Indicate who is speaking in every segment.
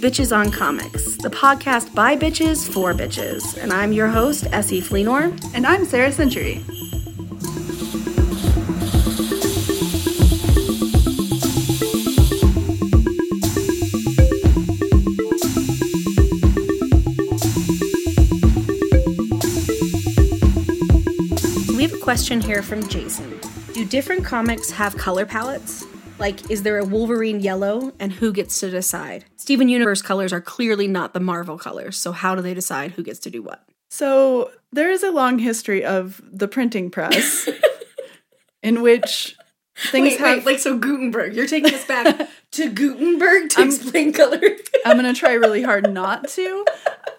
Speaker 1: Bitches on Comics, the podcast by bitches for bitches. And I'm your host, Essie Fleenor.
Speaker 2: And I'm Sarah Century.
Speaker 1: We have a question here from Jason. Do different comics have color palettes? Like, is there a Wolverine yellow, and who gets to decide? Steven Universe colors are clearly not the Marvel colors, so how do they decide who gets to do what?
Speaker 2: So there is a long history of the printing press in which things
Speaker 1: Wait,
Speaker 2: have.
Speaker 1: wait, like so Gutenberg. You're taking us back to Gutenberg to explain color.
Speaker 2: I'm going to try really hard not to.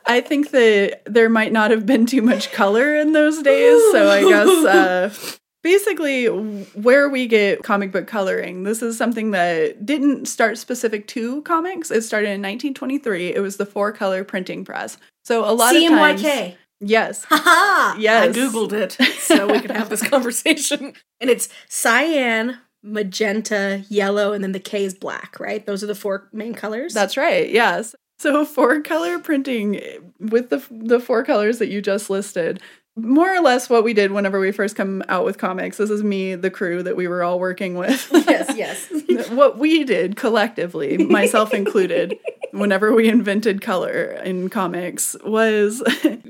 Speaker 2: I think that there might not have been too much color in those days, so I guess uh, basically where we get comic book coloring, this is something that didn't start specific to comics. It started in 1923. It was the four color printing press. So a lot of times,
Speaker 1: CMYK.
Speaker 2: yes,
Speaker 1: Haha!
Speaker 2: Yes.
Speaker 1: I Googled it so we could have this conversation. And it's cyan, magenta, yellow, and then the K is black, right? Those are the four main colors.
Speaker 2: That's right. Yes. So four color printing with the the four colors that you just listed. More or less what we did whenever we first come out with comics. This is me, the crew that we were all working with.
Speaker 1: yes, yes.
Speaker 2: what we did collectively, myself included, whenever we invented color in comics was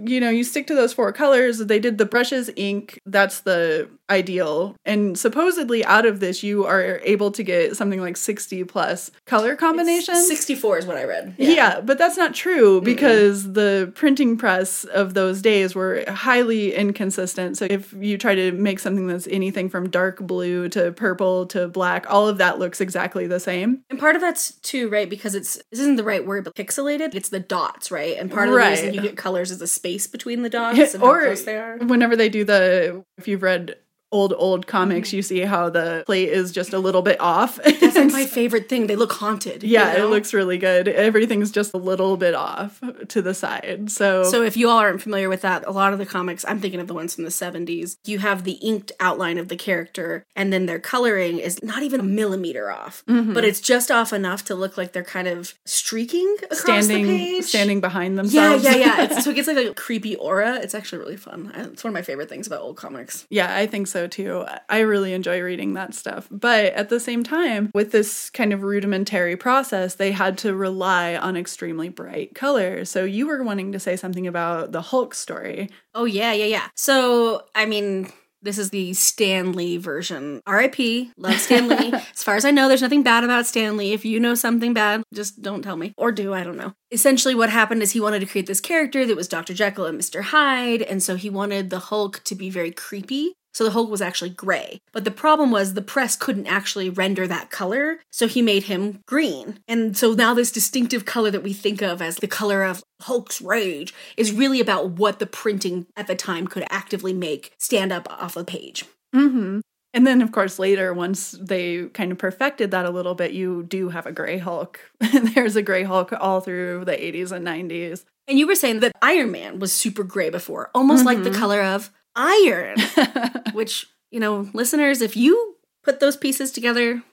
Speaker 2: you know, you stick to those four colors. They did the brushes, ink, that's the ideal. And supposedly out of this you are able to get something like 60 plus color combinations.
Speaker 1: 64 is what I read.
Speaker 2: Yeah. but that's not true because the printing press of those days were highly inconsistent. So if you try to make something that's anything from dark blue to purple to black, all of that looks exactly the same.
Speaker 1: And part of that's too, right? Because it's this isn't the right word, but pixelated. It's the dots, right? And part of
Speaker 2: Right.
Speaker 1: the reason you get colors is the space between the dots and how close they are.
Speaker 2: whenever they do the if you've read old old comics you see how the plate is just a little bit off
Speaker 1: That's like my favorite thing. They look haunted. you
Speaker 2: yeah
Speaker 1: know?
Speaker 2: it looks really good everything's just a little bit off to the side so
Speaker 1: So if you all aren't familiar with that, a lot of the comics, I'm thinking of the ones from the 70s, you have the inked outline of the character and then their coloring is not even a millimeter off,
Speaker 2: Mm-hmm.
Speaker 1: but it's just off enough to look like they're kind of streaking across
Speaker 2: standing
Speaker 1: the page.
Speaker 2: standing behind
Speaker 1: yeah,
Speaker 2: themselves
Speaker 1: yeah, yeah. It's, so it gets like a creepy aura. It's actually really fun. It's one of my favorite things about old comics.
Speaker 2: Yeah, I think so too. I really enjoy reading that stuff. But at the same time, with this kind of rudimentary process, they had to rely on extremely bright colors. So you were wanting to say something about the Hulk story.
Speaker 1: Oh yeah, yeah, yeah. So I mean, this is the Stan Lee version. R.I.P. Love Stan Lee. as far as I know, there's nothing bad about Stan Lee. If you know something bad, just don't tell me. Or do, I don't know. Essentially, what happened is he wanted to create this character that was Dr. Jekyll and Mr. Hyde, and so he wanted the Hulk to be very creepy. So the Hulk was actually gray. But the problem was the press couldn't actually render that color, so he made him green. And so now this distinctive color that we think of as the color of Hulk's rage is really about what the printing at the time could actively make stand up off the page.
Speaker 2: Mm-hmm. And then, of course, later, once they kind of perfected that a little bit, you do have a Gray Hulk. There's a Gray Hulk all through the 80s and 90s.
Speaker 1: And you were saying that Iron Man was super gray before, almost like the
Speaker 2: Mhm.
Speaker 1: color of iron, which, you know, listeners, if you put those pieces together,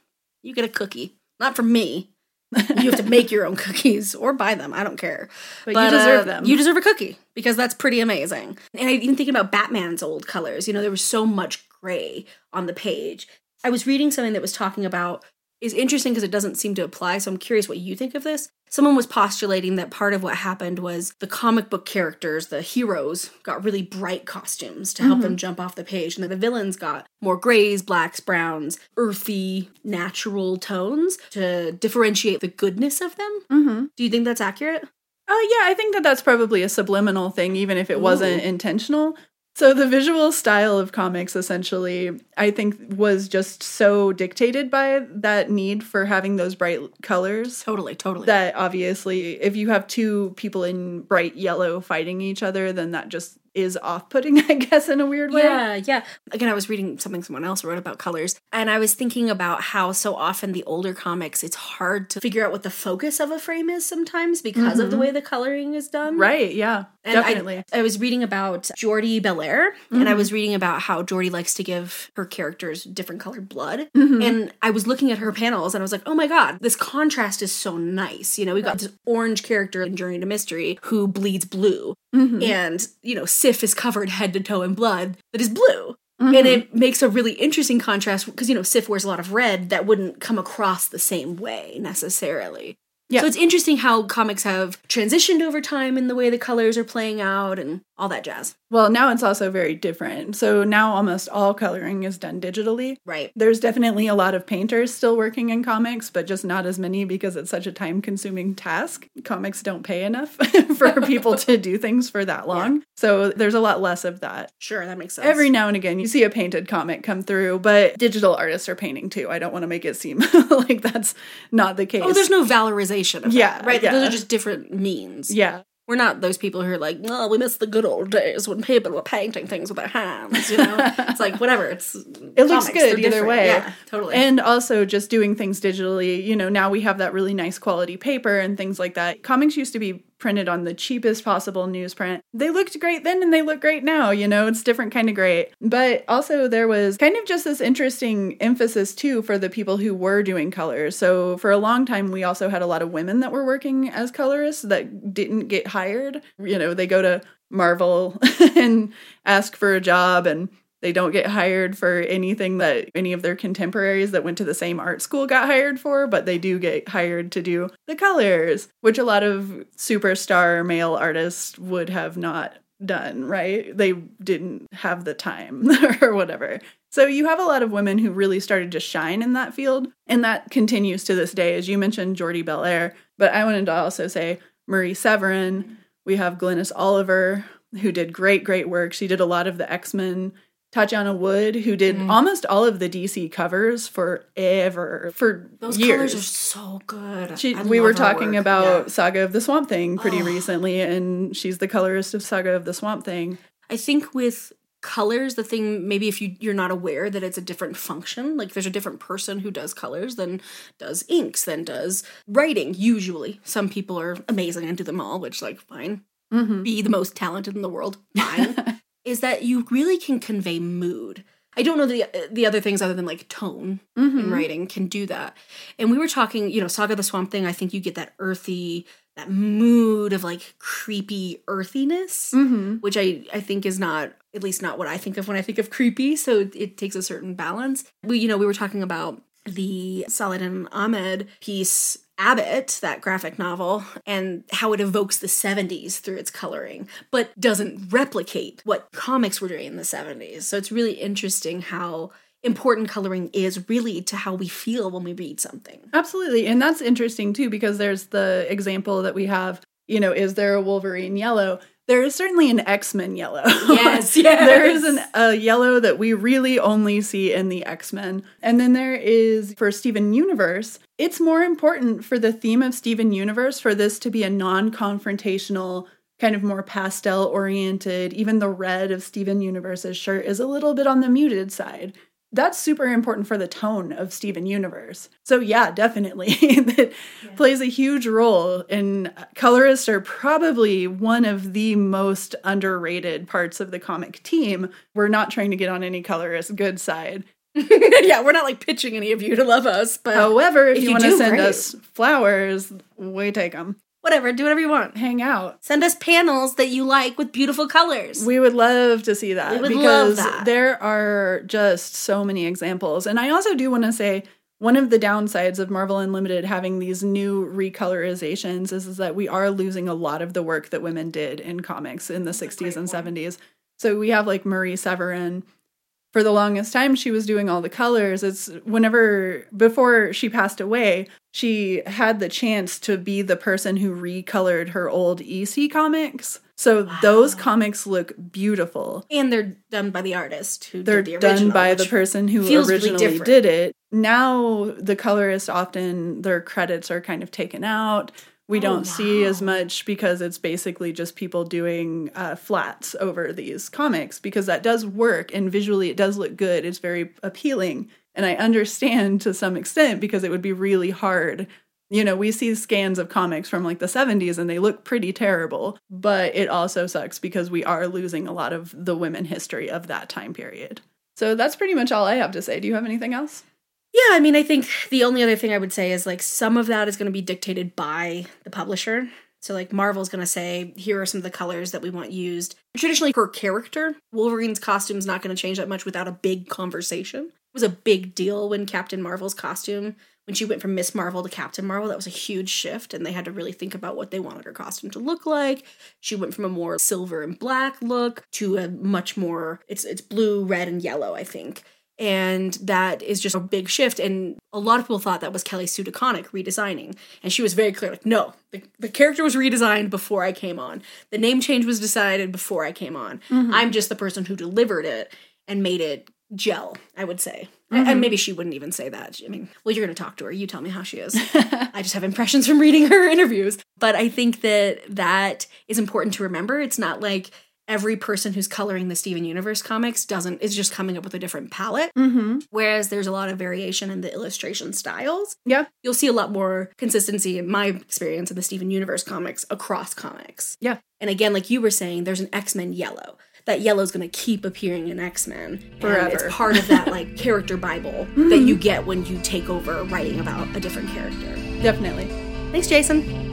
Speaker 1: you get a cookie. Not from me. You have to make your own cookies or buy them. I don't care.
Speaker 2: but, you deserve
Speaker 1: uh,
Speaker 2: them.
Speaker 1: You deserve a cookie because that's pretty amazing. And I even thinking about Batman's old colors. You know, there was so much gray on the page. I was reading something that was talking about is interesting because it doesn't seem to apply. So I'm curious what you think of this. Someone was postulating that part of what happened was the comic book characters, the heroes, got really bright costumes to help them jump off the page, and then the villains got more grays, blacks, browns, earthy, natural tones to differentiate the goodness of them.
Speaker 2: hmm
Speaker 1: Do you think that's accurate?
Speaker 2: Oh, yeah, I think that that's probably a subliminal thing, even if it wasn't intentional. So, the visual style of comics essentially, I think, was just so dictated by that need for having those bright colors.
Speaker 1: Totally, totally.
Speaker 2: That obviously, if you have two people in bright yellow fighting each other, then that just is off putting, I guess, in a weird way.
Speaker 1: Yeah, yeah. Again, I was reading something someone else wrote about colors, and I was thinking about how so often the older comics, it's hard to figure out what the focus of a frame is sometimes because of the mm-hmm. way the coloring is done.
Speaker 2: Right, yeah,
Speaker 1: And
Speaker 2: definitely.
Speaker 1: I, was reading about Jordie Bellaire, and I mm-hmm. was reading about how Jordie likes to give her characters different colored blood. Mm-hmm. And I was looking at her panels, and I was like, oh my god, this contrast is so nice. You know, we got this orange character in Journey to Mystery who bleeds blue,
Speaker 2: Mhm.
Speaker 1: and you know, Sif is covered head to toe in blood that is blue.
Speaker 2: Mhm.
Speaker 1: And it makes a really interesting contrast because, you know, Sif wears a lot of red that wouldn't come across the same way necessarily.
Speaker 2: Yeah.
Speaker 1: So it's interesting how comics have transitioned over time in the way the colors are playing out and all that jazz.
Speaker 2: Well, now it's also very different. So now almost all coloring is done digitally.
Speaker 1: Right.
Speaker 2: There's definitely a lot of painters still working in comics, but just not as many because it's such a time consuming task. Comics don't pay enough for people to do things for that long. So there's a lot less of that.
Speaker 1: Sure, that makes sense.
Speaker 2: Every now and again, you see a painted comic come through, but digital artists are painting too. I don't want to make it seem like that's not the case.
Speaker 1: Oh, there's no valorization of
Speaker 2: Yeah,
Speaker 1: that, right?
Speaker 2: yeah.
Speaker 1: Those are just different means.
Speaker 2: yeah.
Speaker 1: We're not those people who are like, oh, we miss the good old days when people were painting things with their hands, you know? it's like, whatever. It's
Speaker 2: It looks good either way.
Speaker 1: Yeah, totally.
Speaker 2: And also just doing things digitally, you know, now we have that really nice quality paper and things like that. Comics used to be printed on the cheapest possible newsprint. They looked great then and they look great now, you know, it's different kind of great. But also there was kind of just this interesting emphasis too for the people who were doing colors. So for a long time we also had a lot of women that were working as colorists that didn't get hired. You know, they go to Marvel and ask for a job and they don't get hired for anything that any of their contemporaries that went to the same art school got hired for, but they do get hired to do the colors, which a lot of superstar male artists would have not done, right? They didn't have the time or whatever. So you have a lot of women who really started to shine in that field, and that continues to this day. As you mentioned, Jordie Bellaire, but I wanted to also say Marie Severin. We have Glynis Oliver, who did great, great work. She did a lot of the X Men. Tatiana Wood, who did
Speaker 1: Mm.
Speaker 2: almost all of the DC covers forever, for
Speaker 1: Those
Speaker 2: years.
Speaker 1: colors are so good.
Speaker 2: She, we were talking
Speaker 1: work.
Speaker 2: about
Speaker 1: Yeah.
Speaker 2: Saga of the Swamp Thing pretty
Speaker 1: Oh.
Speaker 2: recently, and she's the colorist of Saga of the Swamp Thing.
Speaker 1: I think with colors, the thing maybe if you you're not aware that it's a different function, like there's a different person who does colors than does inks, than does writing. Usually, some people are amazing and do them all, which like fine,
Speaker 2: Mm-hmm.
Speaker 1: be the most talented in the world, fine. is that you really can convey mood. I don't know the the other things other than like tone
Speaker 2: Mm-hmm.
Speaker 1: in writing can do that. And we were talking, you know, Saga the Swamp Thing. I think you get that earthy, that mood of like creepy earthiness,
Speaker 2: Mm-hmm.
Speaker 1: which I I think is not at least not what I think of when I think of creepy. So it, it takes a certain balance. We you know we were talking about the Saladin Ahmed piece Abbott, that graphic novel, and how it evokes the 70s through its coloring, but doesn't replicate what comics were doing in the 70s. So it's really interesting how important coloring is really to how we feel when we read something.
Speaker 2: Absolutely. And that's interesting too, because there's the example that we have, you know, is there a Wolverine yellow? There is certainly an X Men yellow.
Speaker 1: Yes,
Speaker 2: there is
Speaker 1: yes.
Speaker 2: an, a yellow that we really only see in the X Men. And then there is for Steven Universe, it's more important for the theme of Steven Universe for this to be a non confrontational, kind of more pastel oriented. Even the red of Steven Universe's shirt is a little bit on the muted side. That's super important for the tone of Steven Universe. So yeah, definitely that yeah. plays a huge role and uh, colorists are probably one of the most underrated parts of the comic team. We're not trying to get on any colorist good side.
Speaker 1: yeah, we're not like pitching any of you to love us, but
Speaker 2: however, if, if you, you want to send great. us flowers, we take them
Speaker 1: whatever, do whatever you want.
Speaker 2: Hang out.
Speaker 1: Send us panels that you like with beautiful colors.
Speaker 2: We would love to see that. We would because love that. There are just so many examples. And I also do want to say one of the downsides of Marvel Unlimited having these new recolorizations is, is that we are losing a lot of the work that women did in comics in the That's 60s and point. 70s. So we have like Marie Severin for the longest time she was doing all the colors. It's whenever before she passed away she had the chance to be the person who recolored her old ec comics. So wow. those comics look beautiful.
Speaker 1: And they're done by the artist who
Speaker 2: they're
Speaker 1: the
Speaker 2: original, done by the person who originally really did it. Now the colorist often their credits are kind of taken out we oh, don't wow. see as much because it's basically just people doing uh, flats over these comics because that does work and visually it does look good. It's very appealing. And I understand to some extent because it would be really hard. You know, we see scans of comics from like the 70s and they look pretty terrible, but it also sucks because we are losing a lot of the women history of that time period. So that's pretty much all I have to say. Do you have anything else?
Speaker 1: Yeah, I mean, I think the only other thing I would say is like some of that is going to be dictated by the publisher. So, like, Marvel's going to say, here are some of the colors that we want used. Traditionally, per character, Wolverine's costume's not going to change that much without a big conversation. It was a big deal when Captain Marvel's costume, when she went from Miss Marvel to Captain Marvel, that was a huge shift, and they had to really think about what they wanted her costume to look like. She went from a more silver and black look to a much more, it's, it's blue, red, and yellow, I think and that is just a big shift. And a lot of people thought that was kelly sue deconnick redesigning. And she was very clear like no the, the character was redesigned before i came on. The name change was decided before i came on. Mm-hmm. i'm just the person who delivered it and made it gel i would say. Mm-hmm. and maybe she wouldn't even say that. I mean well you're going to talk to her. You tell me how she is. I just have impressions from reading her interviews. But i think that that is important to remember. It's not like every person who's coloring the Steven Universe comics doesn't is just coming up with a different palette.
Speaker 2: Mm-hmm.
Speaker 1: Whereas there's a lot of variation in the illustration styles.
Speaker 2: Yeah,
Speaker 1: you'll see a lot more consistency in my experience in the Steven Universe comics across comics.
Speaker 2: Yeah,
Speaker 1: and again, like you were saying, there's an X Men yellow. That yellow is going to keep appearing in X Men forever. It's part of that like character bible mm-hmm. that you get when you take over writing about a different character.
Speaker 2: Definitely.
Speaker 1: Thanks, Jason.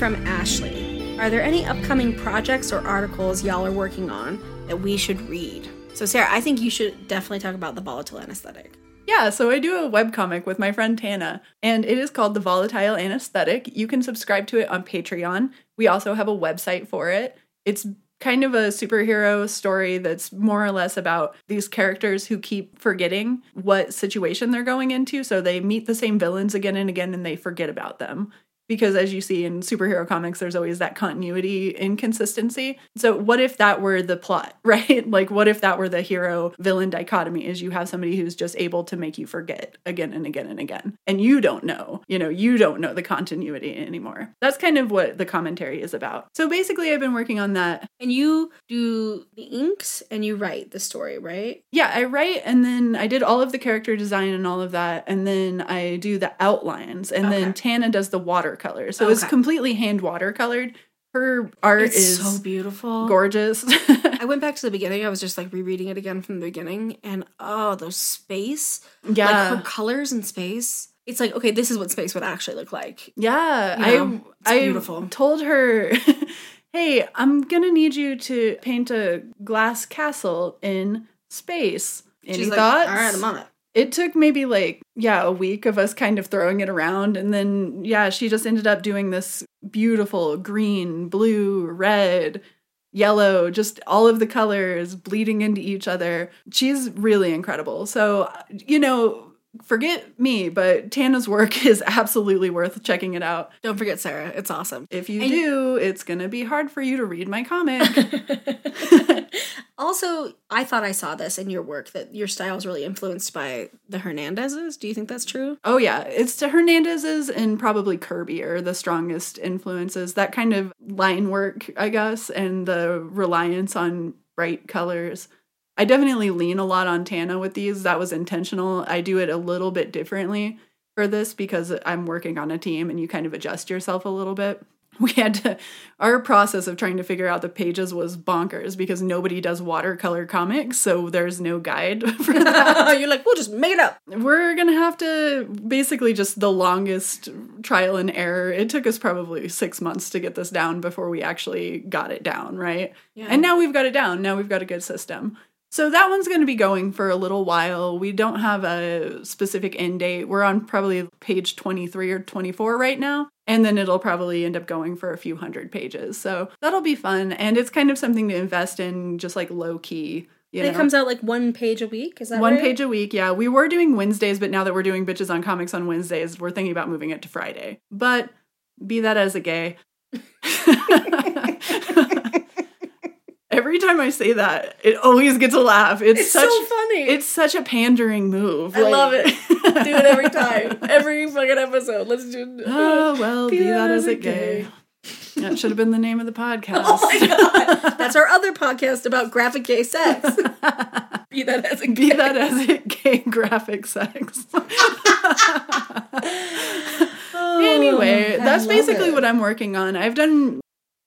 Speaker 1: From Ashley Are there any upcoming projects or articles y'all are working on that we should read? So, Sarah, I think you should definitely talk about the volatile anesthetic.
Speaker 2: Yeah, so I do a webcomic with my friend Tana, and it is called The Volatile Anesthetic. You can subscribe to it on Patreon. We also have a website for it. It's kind of a superhero story that's more or less about these characters who keep forgetting what situation they're going into. So they meet the same villains again and again and they forget about them because as you see in superhero comics there's always that continuity inconsistency. So what if that were the plot right? Like what if that were the hero villain dichotomy is you have somebody who's just able to make you forget again and again and again and you don't know you know you don't know the continuity anymore. That's kind of what the commentary is about. So basically i've been working on that.
Speaker 1: And you do the inks and you write the story right?
Speaker 2: Yeah i write and then i did all of the character design and all of that and then i do the outlines and okay. then tana does the water watercolor. So okay. it's completely hand watercolored. Her art it's is
Speaker 1: so beautiful,
Speaker 2: gorgeous.
Speaker 1: I went back to the beginning. I was just like rereading it again from the beginning, and oh, those space,
Speaker 2: yeah,
Speaker 1: like her colors in space. It's like okay, this is what space would actually look like.
Speaker 2: Yeah, you know, I I beautiful. told her, hey, I'm gonna need you to paint a glass castle in space. Any She's thoughts? Like,
Speaker 1: All right, I'm on it
Speaker 2: it took maybe like yeah a week of us kind of throwing it around and then yeah she just ended up doing this beautiful green blue red yellow just all of the colors bleeding into each other she's really incredible so you know forget me, but Tana's work is absolutely worth checking it out.
Speaker 1: Don't forget Sarah. It's awesome.
Speaker 2: If you and do, it's going to be hard for you to read my comic.
Speaker 1: Also, I thought I saw this in your work that your style is really influenced by the Hernandezes. Do you think that's true?
Speaker 2: Oh yeah, it's to Hernandez's and probably Kirby are the strongest influences. That kind of line work, I guess, and the reliance on bright colors. I definitely lean a lot on Tana with these. That was intentional. I do it a little bit differently for this because I'm working on a team and you kind of adjust yourself a little bit. We had to, our process of trying to figure out the pages was bonkers because nobody does watercolor comics, so there's no guide for that.
Speaker 1: You're like, we'll just make it up.
Speaker 2: We're gonna have to basically just the longest trial and error. It took us probably six months to get this down before we actually got it down, right?
Speaker 1: Yeah.
Speaker 2: And now we've got it down. Now we've got a good system. So that one's going to be going for a little while. We don't have a specific end date. We're on probably page 23 or 24 right now. And then it'll probably end up going for a few hundred pages. So that'll be fun. And it's kind of something to invest in just like low key. You
Speaker 1: it
Speaker 2: know?
Speaker 1: comes out like one page a week. Is that
Speaker 2: One
Speaker 1: right?
Speaker 2: page a week, yeah. We were doing Wednesdays, but now that we're doing Bitches on Comics on Wednesdays, we're thinking about moving it to Friday. But be that as a gay. Every time I say that, it always gets a laugh. It's,
Speaker 1: It's
Speaker 2: such
Speaker 1: so funny.
Speaker 2: It's such a pandering move.
Speaker 1: I love it. do it every time, every fucking episode. Let's do.
Speaker 2: Oh well, be, that, as it gay. That should have been the name of the podcast.
Speaker 1: Oh my god, that's our other podcast about graphic gay sex. Be that as it
Speaker 2: be that as it gay graphic sex. anyway, that's basically
Speaker 1: it.
Speaker 2: what I'm working on. I've done.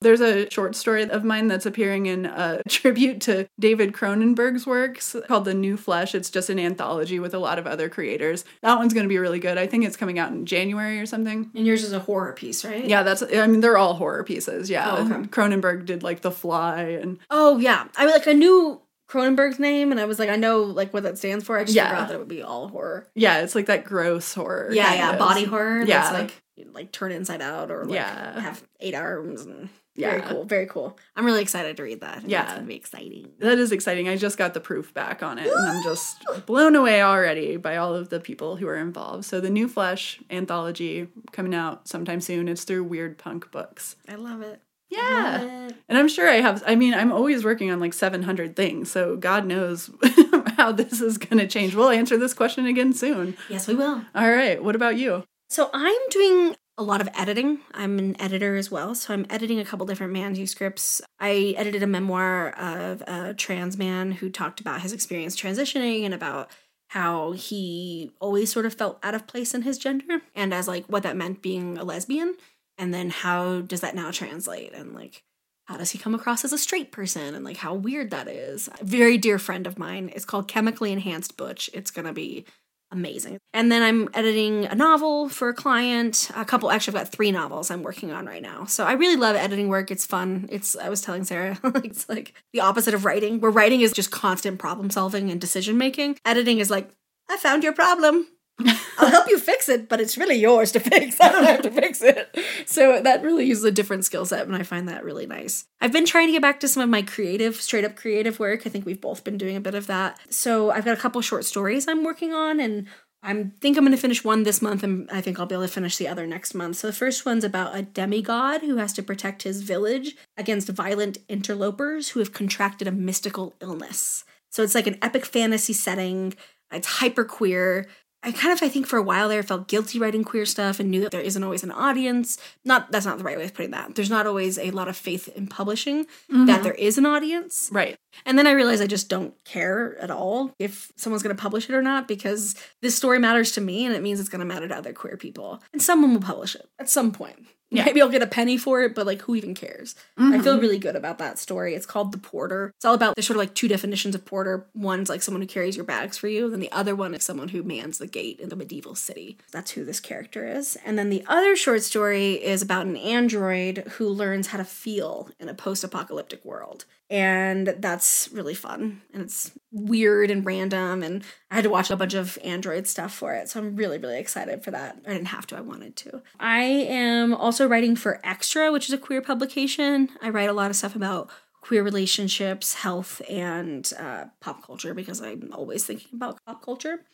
Speaker 2: There's a short story of mine that's appearing in a tribute to David Cronenberg's works called The New Flesh. It's just an anthology with a lot of other creators. That one's going to be really good. I think it's coming out in January or something.
Speaker 1: And yours is a horror piece, right?
Speaker 2: Yeah, that's. I mean, they're all horror pieces. Yeah,
Speaker 1: Oh, okay.
Speaker 2: Cronenberg did like The Fly and
Speaker 1: Oh yeah, I mean, like I knew Cronenberg's name, and I was like, I know like what that stands for. I just
Speaker 2: Yeah.
Speaker 1: forgot that it would be all horror.
Speaker 2: yeah, it's like that gross horror.
Speaker 1: Yeah, yeah,
Speaker 2: of.
Speaker 1: body horror.
Speaker 2: Yeah.
Speaker 1: that's like like turn inside out or like
Speaker 2: Yeah.
Speaker 1: have eight arms and
Speaker 2: Yeah.
Speaker 1: very cool, very cool. I'm really excited to read that.
Speaker 2: Yeah.
Speaker 1: it's gonna be exciting.
Speaker 2: That is exciting. I just got the proof back on it, and I'm just blown away already by all of the people who are involved. So the New Flesh anthology coming out sometime soon. It's through Weirdpunk Books.
Speaker 1: I love it.
Speaker 2: Yeah.
Speaker 1: Love it.
Speaker 2: And I'm sure I have, I mean, I'm always working on like 700 things, so God knows how this is going to change. We'll answer this question again soon.
Speaker 1: Yes, we will.
Speaker 2: All right. What about you?
Speaker 1: So I'm doing a lot of editing. I'm an editor as well, so I'm editing a couple different manuscripts. I edited a memoir of a trans man who talked about his experience transitioning and about how he always sort of felt out of place in his gender and as like what that meant being a lesbian. And then how does that now translate? And like how does he come across as a straight person? And like how weird that is. A very dear friend of mine it's called chemically enhanced butch. It's gonna be amazing. And then i'm editing a novel for a client a couple actually i've got three novels i'm working on right now. So i really love editing work. It's fun. It's i was telling sarah it's like the opposite of writing where writing is just constant problem solving and decision making. Editing is like i found your problem I'll help you fix it, but it's really yours to fix. I don't have to fix it. So that really uses a different skill set, and I find that really nice. I've been trying to get back to some of my creative, straight up creative work. I think we've both been doing a bit of that. So I've got a couple short stories I'm working on, and I think I'm going to finish one this month, and I think I'll be able to finish the other next month. So the first one's about a demigod who has to protect his village against violent interlopers who have contracted a mystical illness. So it's like an epic fantasy setting. It's hyper queer. I kind of, I think for a while there, felt guilty writing queer stuff and knew that there isn't always an audience. Not, that's not the right way of putting that. There's not always a lot of faith in publishing that mm-hmm. there is an audience.
Speaker 2: Right.
Speaker 1: And then I realized I just don't care at all if someone's going to publish it or not because this story matters to me and it means it's going to matter to other queer people. And someone will publish it at some point.
Speaker 2: Yeah.
Speaker 1: Maybe I'll get a penny for it, but like who even cares? I feel mm-hmm. really good about that story. It's called The Porter. It's all about there's sort of like two definitions of porter. One's like someone who carries your bags for you, then the other one is someone who mans the gate in the medieval city. That's who this character is. And then the other short story is about an android who learns how to feel in a post-apocalyptic world. And that's really fun. And it's weird and random. And I had to watch a bunch of Android stuff for it. So I'm really, really excited for that. I didn't have to, I wanted to. I am also writing for Xtra, which is a queer publication. I write a lot of stuff about queer relationships, health, and uh, pop culture because I'm always thinking about pop culture.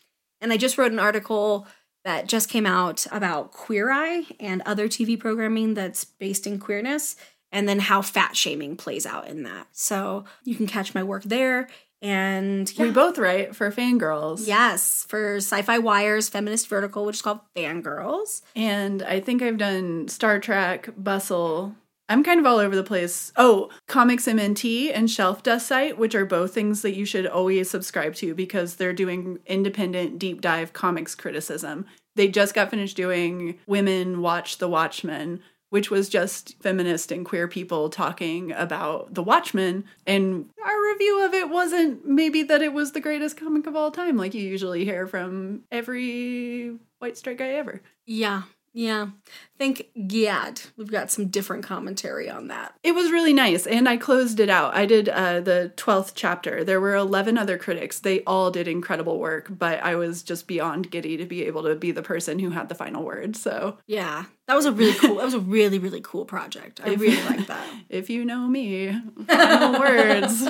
Speaker 1: And I just wrote an article that just came out about Queer Eye and other TV programming that's based in queerness. And then how fat shaming plays out in that. So you can catch my work there. And
Speaker 2: We both write for FANGRRLS.
Speaker 1: yes, for SYFY Wire's feminist vertical, which is called FANGRRLS.
Speaker 2: And I think I've done Star Trek, Bustle. I'm kind of all over the place. Oh, Comics MNT and Shelfdust Site, which are both things that you should always subscribe to because they're doing independent deep dive comics criticism. They just got finished doing Women Watch the Watchmen, which was just feminist and queer people talking about the Watchmen. And our review of it wasn't maybe that it was the greatest comic of all time, like you usually hear from every white straight guy ever.
Speaker 1: Yeah, yeah. Thank Gad. We've got some different commentary on that.
Speaker 2: It was really nice, and I closed it out. I did uh, the 12th chapter. There were 11 other critics. They all did incredible work, but I was just beyond giddy to be able to be the person who had the final word. So,
Speaker 1: Yeah, that was a really cool. that was a really really cool project. I really like that.
Speaker 2: if you know me, final words,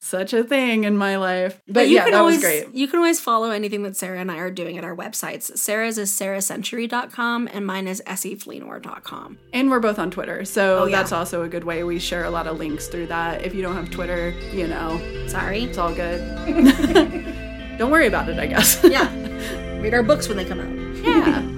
Speaker 2: such a thing in my life. But,
Speaker 1: you
Speaker 2: yeah,
Speaker 1: can
Speaker 2: that
Speaker 1: always,
Speaker 2: was great.
Speaker 1: You can always follow anything that Sarah and I are doing at our websites. Sarah's is sarahcentury.com and mine is essefleenor.com.
Speaker 2: And we're both on Twitter, so
Speaker 1: Oh, yeah.
Speaker 2: that's also a good way. We share a lot of links through that. If you don't have Twitter, you know,
Speaker 1: Sorry.
Speaker 2: it's all good. don't worry about it, I guess.
Speaker 1: Yeah. Read our books when they come out.
Speaker 2: yeah.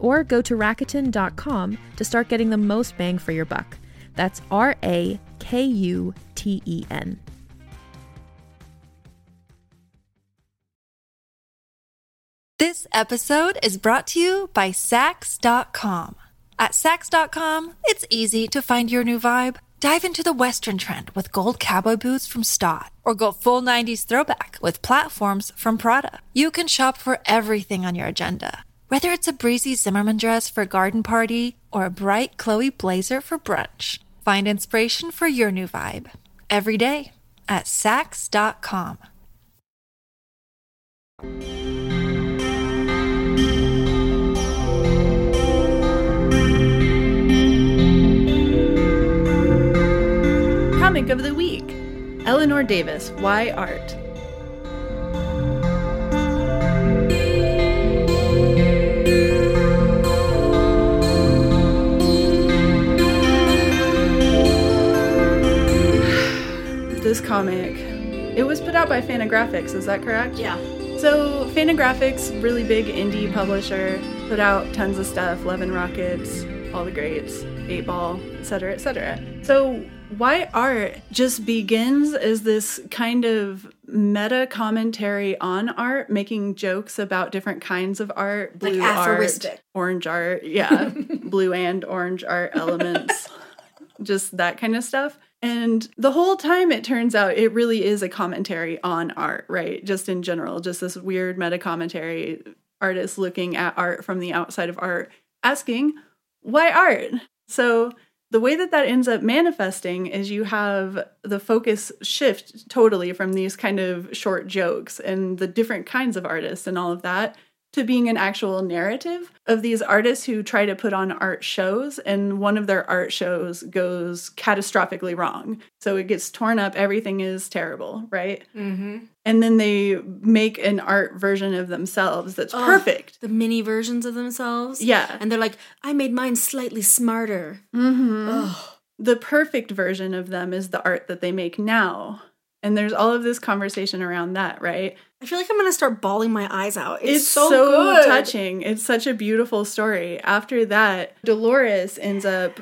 Speaker 3: Or go to Rakuten.com to start getting the most bang for your buck. That's R A K U T E N.
Speaker 4: This episode is brought to you by Saks.com. At Saks.com, it's easy to find your new vibe. Dive into the Western trend with gold cowboy boots from Staud, or go full 90s throwback with platforms from Prada. You can shop for everything on your agenda, whether it's a breezy Zimmermann dress for a garden party or a bright Chloe blazer for brunch. Find inspiration for your new vibe every day at Saks.com.
Speaker 2: Comic of the week Eleanor Davis, Why Art? This comic, it was put out by Fantagraphics, is that correct?
Speaker 1: Yeah.
Speaker 2: So, Fantagraphics, really big indie publisher, put out tons of stuff, Love and Rockets, all the greats, 8 Ball, etc., etc. So, Why Art just begins as this kind of meta commentary on art, making jokes about different kinds of art,
Speaker 1: Like
Speaker 2: art, orange art, yeah, blue and orange art elements, just that kind of stuff. And the whole time it turns out it really is a commentary on art, right? Just in general, just this weird meta commentary, artists looking at art from the outside of art, asking, why art? So the way that that ends up manifesting is you have the focus shift totally from these kind of short jokes and the different kinds of artists and all of that to being an actual narrative of these artists who try to put on art shows and one of their art shows goes catastrophically wrong so it gets torn up everything is terrible right
Speaker 1: Mm-hmm.
Speaker 2: and then they make an art version of themselves that's
Speaker 1: Ugh.
Speaker 2: perfect
Speaker 1: The mini versions of themselves.
Speaker 2: yeah
Speaker 1: And they're like, I made mine slightly smarter.
Speaker 2: mm-hmm. The perfect version of them is the art that they make now and there's all of this conversation around that right
Speaker 1: I feel like I'm gonna start bawling my eyes out. It's,
Speaker 2: it's,
Speaker 1: so,
Speaker 2: so, touching it's such a beautiful story after that dolores ends up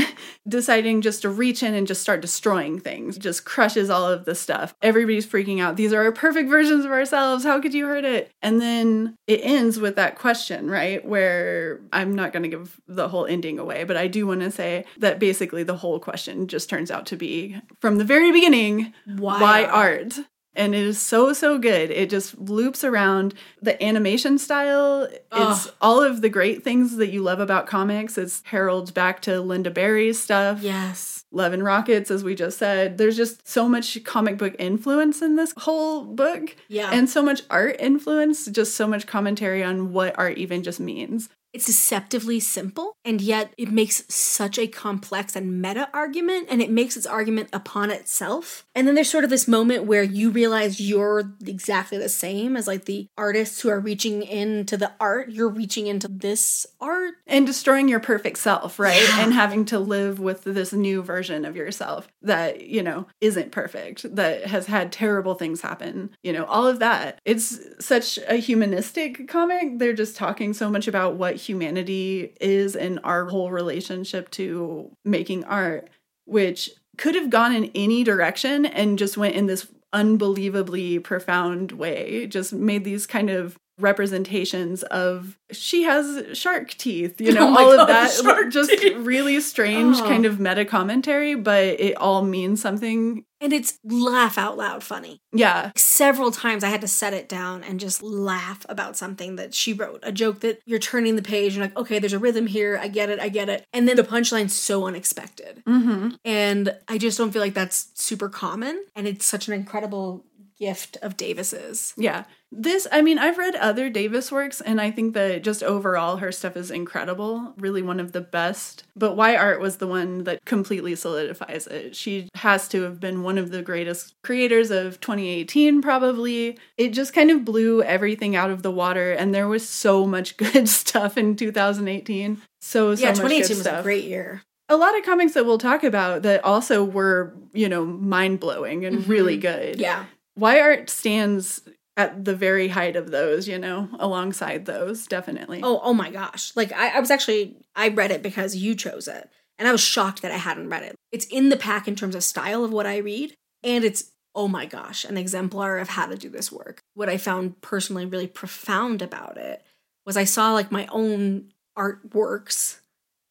Speaker 2: deciding just to reach in and just start destroying things, just crushes all of the stuff. Everybody's freaking out. These are our perfect versions of ourselves. How could you hurt it? And then it ends with that question, right? Where I'm not to give the whole ending away, but I do want to say that basically the whole question just turns out to be from the very beginning
Speaker 1: Why
Speaker 2: why
Speaker 1: art?
Speaker 2: And it is so, so good. It just loops around the animation style. It's
Speaker 1: Ugh.
Speaker 2: all of the great things that you love about comics. It's heralds back to Lynda Barry's stuff.
Speaker 1: Yes.
Speaker 2: Love and Rockets, as we just said. There's just so much comic book influence in this whole book.
Speaker 1: Yeah.
Speaker 2: And so much art influence, just so much commentary on what art even just means.
Speaker 1: It's deceptively simple, and yet it makes such a complex and meta argument, and it makes its argument upon itself. And then there's sort of this moment where you realize you're exactly the same as like the artists who are reaching into the art. You're reaching into this art.
Speaker 2: and destroying your perfect self, right?
Speaker 1: Yeah.
Speaker 2: And having to live with this new version of yourself that, you know, isn't perfect, that has had terrible things happen, you know, all of that. It's such a humanistic comic. They're just talking so much about what humanity is and our whole relationship to making art, which could have gone in any direction and just went in this unbelievably profound way. Just made these kind of representations of she has shark teeth, you oh know,
Speaker 1: Oh
Speaker 2: all
Speaker 1: God,
Speaker 2: of that just
Speaker 1: teeth.
Speaker 2: really strange
Speaker 1: Oh.
Speaker 2: kind of meta commentary, but it all means something.
Speaker 1: And it's laugh out loud funny.
Speaker 2: Yeah.
Speaker 1: Several times I had to set it down and just laugh about something that she wrote. A joke that you're turning the page and like, okay, there's a rhythm here. I get it. I get it. And then the punchline's so unexpected.
Speaker 2: hmm
Speaker 1: And I just don't feel like that's super common. And it's such an incredible gift of Davis's.
Speaker 2: Yeah. This, I mean, I've read other Davis works and I think that just overall her stuff is incredible, really one of the best. But Why Art was the one that completely solidifies it. She has to have been one of the greatest creators of 2018, probably. It just kind of blew everything out of the water and there was so much good stuff in 2018. So, so
Speaker 1: yeah,
Speaker 2: much good
Speaker 1: 2018 was a great year.
Speaker 2: a lot of comics that we'll talk about that also were, you know, mind blowing and really mm-hmm. good.
Speaker 1: Yeah.
Speaker 2: Why Art stands at the very height of those, you know, alongside those, definitely.
Speaker 1: Oh, oh my gosh. Like I, I was actually I read it because you chose it. And I was shocked that I hadn't read it. It's in the pack in terms of style of what I read. And it's, oh my gosh, an exemplar of how to do this work. What I found personally really profound about it was I saw like my own artworks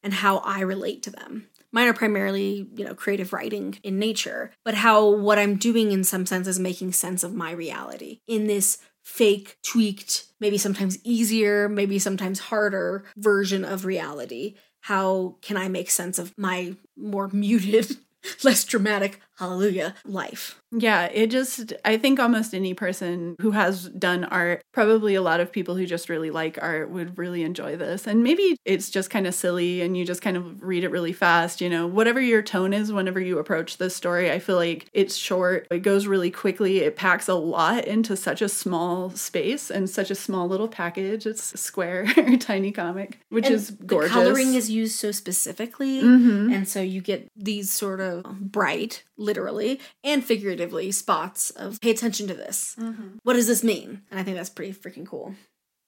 Speaker 1: and how I relate to them. Mine are primarily, you know, creative writing in nature, but how what I'm doing in some sense is making sense of my reality in this fake, tweaked, maybe sometimes easier, maybe sometimes harder version of reality. How can I make sense of my more muted, less dramatic, hallelujah, life?
Speaker 2: Yeah, it just, I think almost any person who has done art, probably a lot of people who just really like art would really enjoy this. And maybe it's just kind of silly and you just kind of read it really fast, you know, whatever your tone is whenever you approach this story. I feel like it's short, it goes really quickly, it packs a lot into such a small space and such a small little package. It's a square, tiny comic, which
Speaker 1: And
Speaker 2: is gorgeous.
Speaker 1: The coloring is used so specifically,
Speaker 2: Mhm.
Speaker 1: and so you get these sort of bright, literally and figuratively, spots of pay attention to this.
Speaker 2: Mm-hmm.
Speaker 1: What does this mean? And I think that's pretty freaking cool.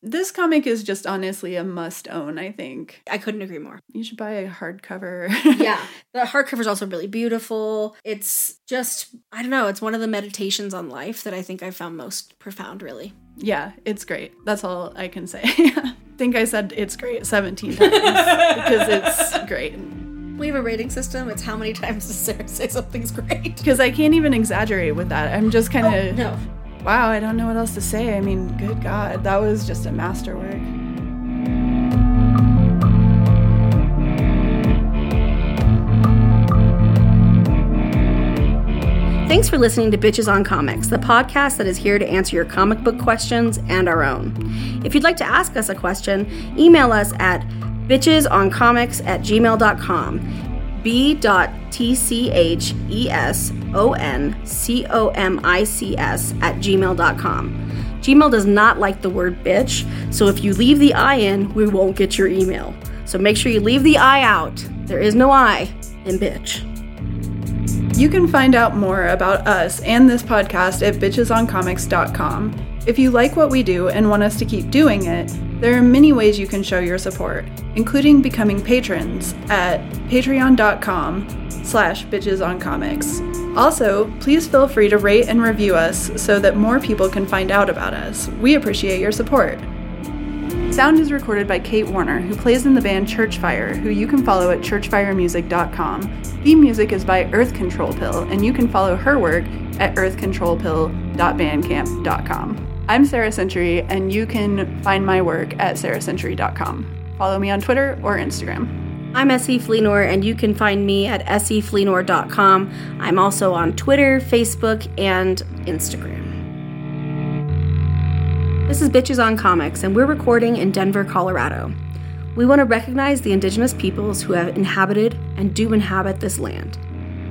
Speaker 2: This comic is just honestly a must own, I think.
Speaker 1: I couldn't agree more.
Speaker 2: You should buy a hardcover.
Speaker 1: yeah, the hardcover is also really beautiful. It's just, I don't know, it's one of the meditations on life that I think I found most profound, really.
Speaker 2: yeah, it's great. That's all I can say. I think I said it's great 17 times because it's great.
Speaker 1: We have a rating system. It's how many times does Sarah say something's great?
Speaker 2: Because I can't even exaggerate with that. I'm just kind of, oh,
Speaker 1: No.
Speaker 2: wow, I don't know what else to say. I mean, good God, that was just a masterwork.
Speaker 1: Thanks for listening to Bitches on Comics, the podcast that is here to answer your comic book questions and our own. If you'd like to ask us a question, email us at bitchesoncomics at gmail.com. B.T-C-H-E-S-O-N-C-O-M-I-C-S at gmail.com. Gmail does not like the word bitch, so if you leave the I in, we won't get your email. So make sure you leave the I out. There is no I in bitch.
Speaker 2: You can find out more about us and this podcast at bitchesoncomics.com. If you like what we do and want us to keep doing it, there are many ways you can show your support, including becoming patrons at patreon.com slash bitchesoncomics. Also, please feel free to rate and review us so that more people can find out about us. We appreciate your support. Sound is recorded by Kate Warner, who plays in the band Churchfire, who you can follow at churchfiremusic.com. Theme music is by Earth Control Pill, and you can follow her work at earthcontrolpill.bandcamp.com. I'm Sara Century, and you can find my work at saracentury.com. Follow me on Twitter or Instagram.
Speaker 1: I'm Essie Fleenor, and you can find me atessiefleenor.com. I'm also on Twitter, Facebook, and Instagram. This is Bitches on Comics, and we're recording in Denver, Colorado. We want to recognize the indigenous peoples who have inhabited and do inhabit this land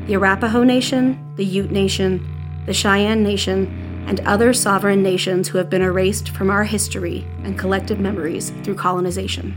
Speaker 1: the Arapaho Nation, the Ute Nation, the Cheyenne Nation, and other sovereign nations who have been erased from our history and collective memories through colonization.